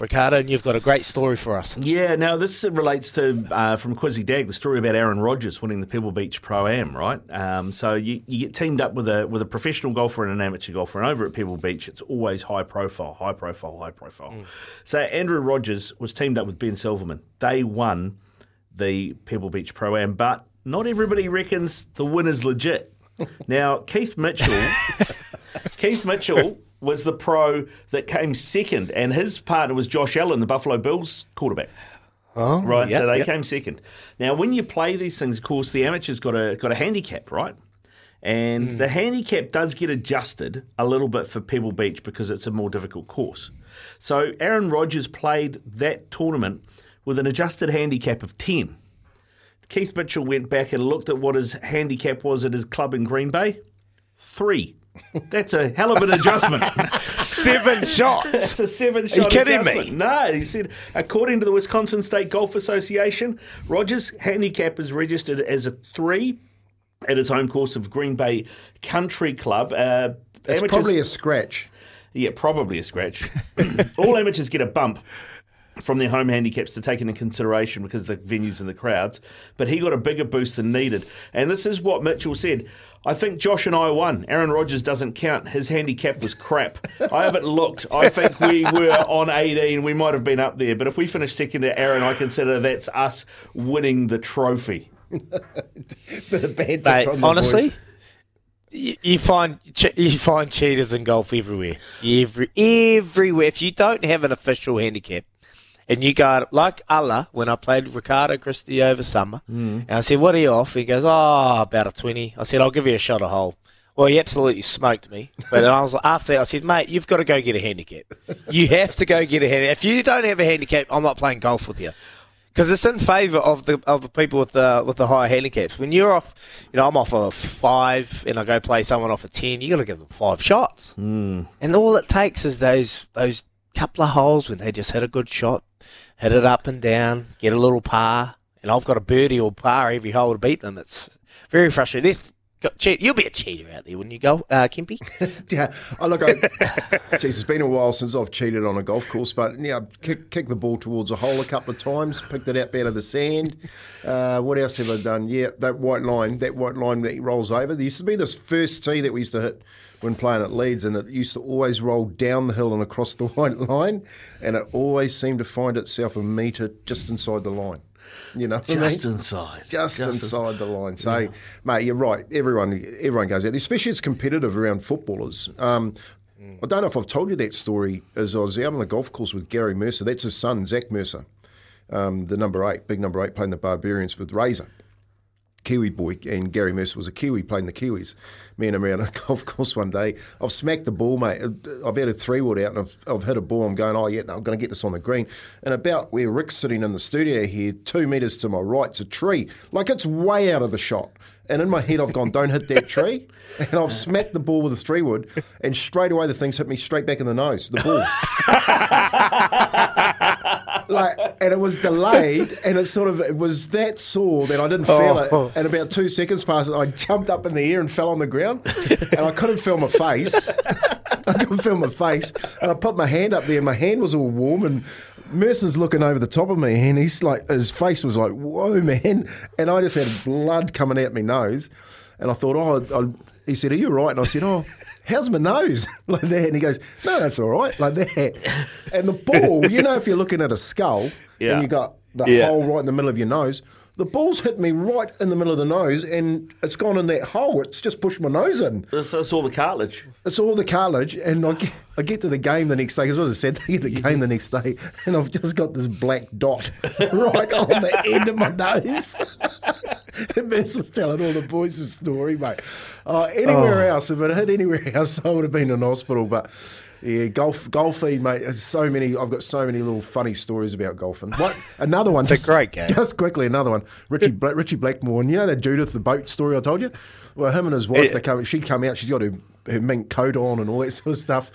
Ricardo, and you've got a great story for us. Yeah, now this relates to uh, from Quizzy Dag the story about Aaron Rodgers winning the Pebble Beach Pro Am, right? Um, so you, you get teamed up with a with a professional golfer and an amateur golfer, and over at Pebble Beach, it's always high profile, high profile, high profile. Mm. So Andrew Rodgers was teamed up with Ben Silverman. They won the Pebble Beach Pro Am, but not everybody reckons the winner's legit. now Keith Mitchell, Keith Mitchell was the pro that came second, and his partner was Josh Allen, the Buffalo Bills quarterback. Oh, right. Yep, so they yep. came second. Now, when you play these things, of course, the amateurs got a got a handicap, right? And hmm. the handicap does get adjusted a little bit for Pebble Beach because it's a more difficult course. So Aaron Rodgers played that tournament with an adjusted handicap of ten. Keith Mitchell went back and looked at what his handicap was at his club in Green Bay. Three. That's a hell of an adjustment. Seven shots. That's a seven Are you shot kidding adjustment. me? No, he said, according to the Wisconsin State Golf Association, Rodgers' handicap is registered as a three at his home course of Green Bay Country Club. Uh, It's amateurs- probably a scratch. yeah, probably a scratch. All amateurs get a bump from their home handicaps to take into consideration because of the venues and the crowds. But he got a bigger boost than needed. And this is what Mitchell said. I think Josh and I won. Aaron Rodgers doesn't count. His handicap was crap. I haven't looked. I think we were on 18. We might have been up there. But if we finish second to Aaron, I consider that's us winning the trophy. Bit of banter Mate, from the honestly, you, you find you find cheaters in golf everywhere. Every everywhere. If you don't have an official handicap, and you go like Allah when I played Ricardo Christie over summer, Mm. and I said, "What are you off?" He goes, "Oh, about a 20. I said, "I'll give you a shot a hole." Well, he absolutely smoked me. But I was like, after that, I said, "Mate, you've got to go get a handicap. You have to go get a handicap. If you don't have a handicap, I'm not playing golf with you." Because it's in favour of the of the people with the with the higher handicaps. When you're off, you know, I'm off a five, and I go play someone off a ten. You got to give them five shots, mm. and all it takes is those those couple of holes when they just hit a good shot, hit it up and down, get a little par, and I've got a birdie or par every hole to beat them. It's very frustrating. This cheat, you'll be a cheater out there, wouldn't you go, uh, Kimpy. Yeah, oh, look, I, geez, it's been a while since I've cheated on a golf course, but yeah, kick, kick the ball towards a hole a couple of times, picked it out out of the sand. Uh, what else have I done? Yeah, that white line, that white line that rolls over. There used to be this first tee that we used to hit when playing at Leeds, and it used to always roll down the hill and across the white line, and it always seemed to find itself a metre just inside the line. You know, what I Just mean? inside. just, inside the line. So, mate, you're right. Everyone, everyone goes out. Especially it's competitive around footballers. Um, I don't know if I've told you that story. As I was out on the golf course with Gary Mercer, that's his son, Zach Mercer, um, the number eight, big number eight, playing the Barbarians with Razor. Kiwi boy, and Gary Mercer was a Kiwi playing the Kiwis. Me and him around a golf course one day. I've smacked the ball, mate. I've had a three wood out and I've, I've hit a ball. I'm going, oh, yeah, I'm going to get this on the green. And about where Rick's sitting in the studio here, two metres to my right's a tree. Like it's way out of the shot. And in my head, I've gone, don't hit that tree. And I've smacked the ball with a three wood, and straight away the thing's hit me straight back in the nose, the ball. like, and it was delayed, and it sort of it was that sore that I didn't feel Oh. it. And about two seconds passed, I jumped up in the air and fell on the ground, and I couldn't feel my face. I couldn't feel my face, and I put my hand up there, and my hand was all warm, and Mercer's looking over the top of me, and he's like, his face was like, "Whoa, man!" And I just had blood coming out my nose, and I thought, "Oh." I, he said, "Are you right?" And I said, "Oh, how's my nose?" like that, and he goes, "No, that's all right," like that. And the ball, you know, if you're looking at a skull Yeah. and you got the Yeah. hole right in the middle of your nose. The ball's hit me right in the middle of the nose, and it's gone in that hole. It's just pushed my nose in. It's, it's all the cartilage. It's all the cartilage, and I get, I get to the game the next day. Because I said, to get the game the next day, and I've just got this black dot right on the end of my nose. and was telling all the boys the story, mate. Uh, anywhere else, if it hit anywhere else, I would have been in hospital. But yeah, golf, golfing, mate. There's so many. I've got so many little funny stories about golfing. What another one? It's a just, great game. Just quickly, another one. Richie Bla- Richie Blackmore, and you know that Judith the boat story I told you. Well, him and his wife, they come. She come out. She's got her, her mink coat on and all that sort of stuff.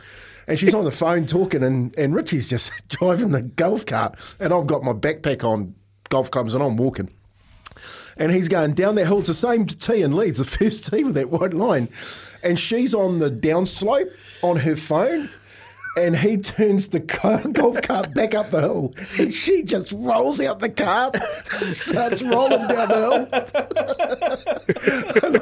And she's on the phone talking, and, and Richie's just driving the golf cart, and I've got my backpack on, golf clubs, and I'm walking. And he's going down that hill. It's the same tee in Leeds, the first tee with that white line. And she's on the downslope on her phone. And he turns the golf cart back up the hill. And she just rolls out the cart, starts rolling down the hill. And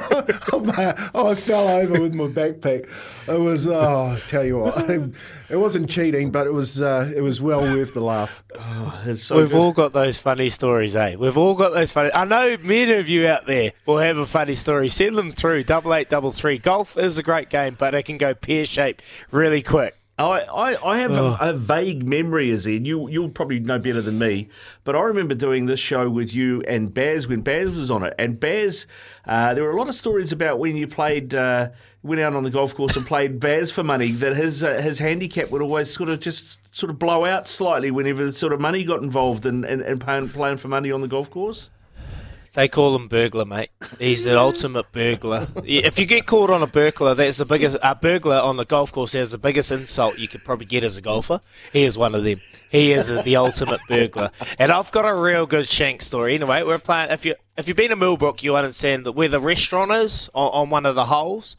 I, I, I fell over with my backpack. It was, oh, I tell you what, it wasn't cheating, but it was, uh, it was well worth the laugh. It's so We've good. all got those funny stories, eh? We've all got those funny. I know many of you out there will have a funny story. Send them through. Double eight, double three. Golf is a great game, but it can go pear shaped really quick. I, I, I have a, a vague memory, as in you you'll probably know better than me, but I remember doing this show with you and Baz when Baz was on it, and Baz, uh, there were a lot of stories about when you played. Uh, Went out on the golf course and played Baz for money. That his uh, his handicap would always sort of just sort of blow out slightly whenever sort of money got involved in, in, in playing, playing for money on the golf course. They call him burglar, mate. He's the ultimate burglar. If you get caught on a burglar, that's the biggest. A burglar on the golf course is the biggest insult you could probably get as a golfer. He is one of them. He is the ultimate burglar. And I've got a real good shank story. Anyway, we're playing. If you if you've been to Millbrook, you understand that where the restaurant is on, on one of the holes.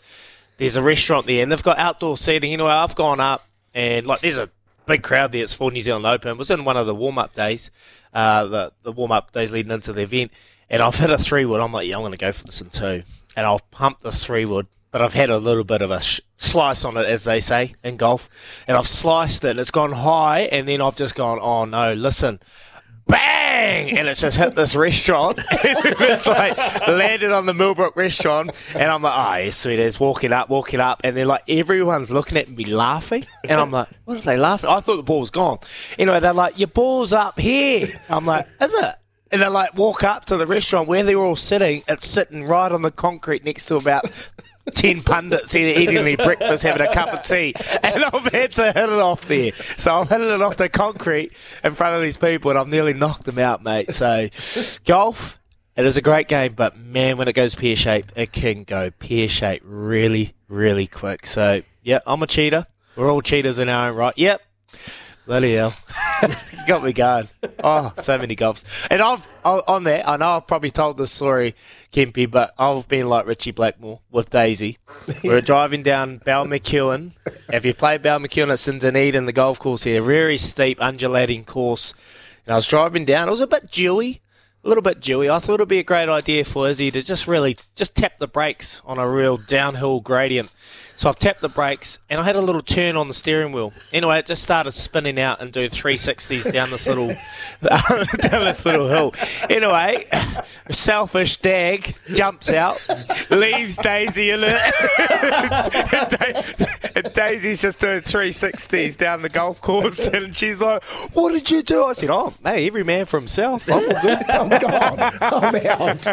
There's a restaurant there, and they've got outdoor seating. Anyway, I've gone up, and like there's a big crowd there. It's for New Zealand Open. It was in one of the warm up days, uh, the the warm up days leading into the event, and I've hit a three wood. I'm like, yeah, I'm going to go for this in two, and I'll pump this three wood. But I've had a little bit of a sh- slice on it, as they say in golf, and I've sliced it. and It's gone high, and then I've just gone, oh no, listen, bang, and it's just hit this restaurant. it's like landed on the Millbrook restaurant, and I'm like, oh, yes, sweet walking up, walking up, and then like everyone's looking at me laughing, and I'm like, what are they laughing? I thought the ball was gone. Anyway, they're like, your ball's up here. I'm like, is it? And they like walk up to the restaurant where they were all sitting. It's sitting right on the concrete next to about ten pundits either eating their breakfast, having a cup of tea, and I've had to hit it off there. So I'm hitting it off the concrete in front of these people, and I've nearly knocked them out, mate. So golf. It is a great game, but man, when it goes pear shaped, it can go pear shaped really, really quick. So, yeah, I'm a cheater. We're all cheaters in our own right. Yep. Bloody hell. Got me going. Oh, so many golfs. And I've, on that, I know I've probably told this story, Kimpy, but I've been like Richie Blackmore with Daisy. We were driving down Balmacewen. If you play Balmacewen, it's in Dunedin, the golf course here. Very steep, undulating course. And I was driving down. It was a bit dewy, a little bit dewy. I thought it'd be a great idea for Izzy to just really just tap the brakes on a real downhill gradient. So I've tapped the brakes and I had a little turn on the steering wheel. Anyway, it just started spinning out and doing 360s down this little down this little hill. Anyway, selfish dag jumps out, leaves Daisy it. and, Daisy's just doing 360s down the golf course and she's like, What did you do? I said, Oh, hey, every man for himself. I'm all good. I'm gone. I'm out.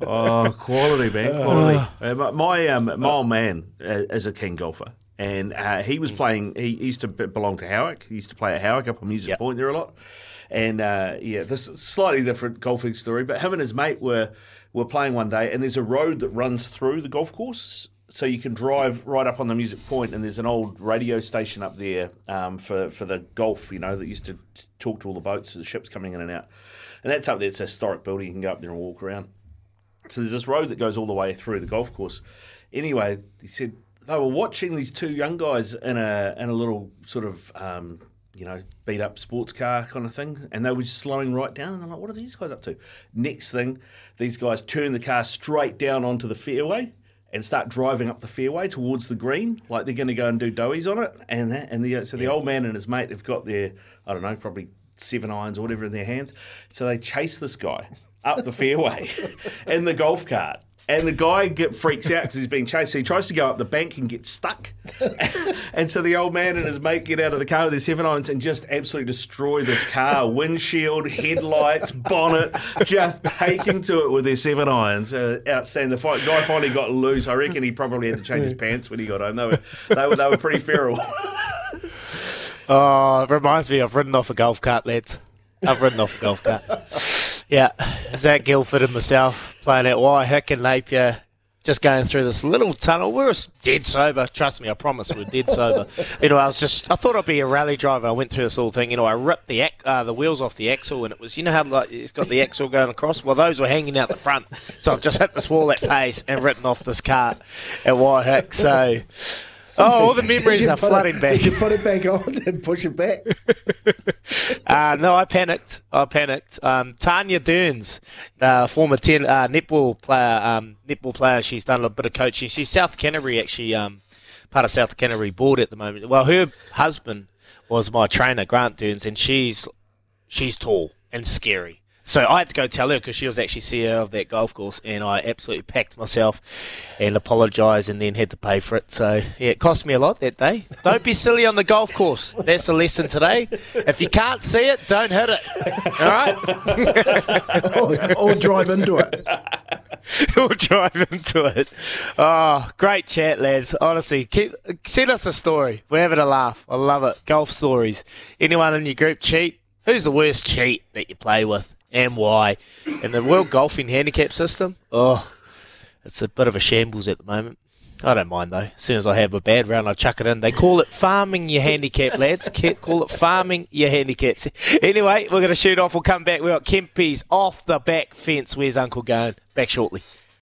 Oh, quality, man, quality. Uh, my my, um, my old man uh, is a king golfer, and uh, he was playing. He used to belong to Howick. He used to play at Howick up on Musick Yep. Point there a lot. And uh, yeah, this is a slightly different golfing story. But him and his mate were were playing one day, and there's a road that runs through the golf course. So you can drive right up on the Musick Point, and there's an old radio station up there um, for for the golf. You know that used to talk to all the boats, the ships coming in and out. And that's up there. It's a historic building. You can go up there and walk around. So there's this road that goes all the way through the golf course. Anyway, he said they were watching these two young guys in a in a little sort of um, you know beat up sports car kind of thing, and they were just slowing right down. And they're like, "What are these guys up to?" Next thing, these guys turn the car straight down onto the fairway. And start driving up the fairway towards the green, like they're going to go and do doughies on it. And that, and the uh, so the old man and his mate have got their I don't know probably seven irons or whatever in their hands. So they chase this guy up the fairway in the golf cart. And the guy get, freaks out because he's being chased. So he tries to go up the bank and gets stuck. and so the old man and his mate get out of the car with their seven irons and just absolutely destroy this car windshield, headlights, bonnet, just taking to it with their seven irons. Uh, outstanding. The fight, guy finally got loose. I reckon he probably had to change his pants when he got home. They were, they were, they were pretty feral. Oh, it reminds me, I've ridden off a golf cart, lads. I've ridden off a golf cart. Yeah, Zac Guildford and myself playing at Waihick and Napier, just going through this little tunnel. We were dead sober. Trust me, I promise we are dead sober. you know, I was just, I thought I'd be a rally driver. I went through this little thing. You know, I ripped the ac- uh, the wheels off the axle, and it was, you know how like it's got the axle going across. Well, those were hanging out the front. So I've just hit this wall at pace and written off this cart at Waihick. So. Oh, all the memories are flooding it, back. Did you put it back on and push it back? Uh, no, I panicked. I panicked. Um, Tanya Durns, uh, former ten, uh, netball player, um, netball player. She's done a bit of coaching. She's South Canterbury, actually, um, part of South Canterbury board at the moment. Well, her husband was my trainer, Grant Durns, and she's she's tall and scary. So I had to go tell her because she was actually CEO of that golf course, and I absolutely packed myself and apologised, and then had to pay for it. So yeah, it cost me a lot that day. Don't be silly on the golf course. That's the lesson today. If you can't see it, don't hit it. All right, or, or drive into it? we'll drive into it. Oh, great chat, lads. Honestly, keep, send us a story. We're having a laugh. I love it. Golf stories. Anyone in your group cheat? Who's the worst cheat that you play with and why? And the World Golfing Handicap System? Oh, it's a bit of a shambles at the moment. I don't mind though. As soon as I have a bad round, I chuck it in. They call it farming your handicap, lads. Call it farming your handicaps. Anyway, we're going to shoot off. We'll come back. We've got Kempy's off the back fence. Where's Uncle going? Back shortly.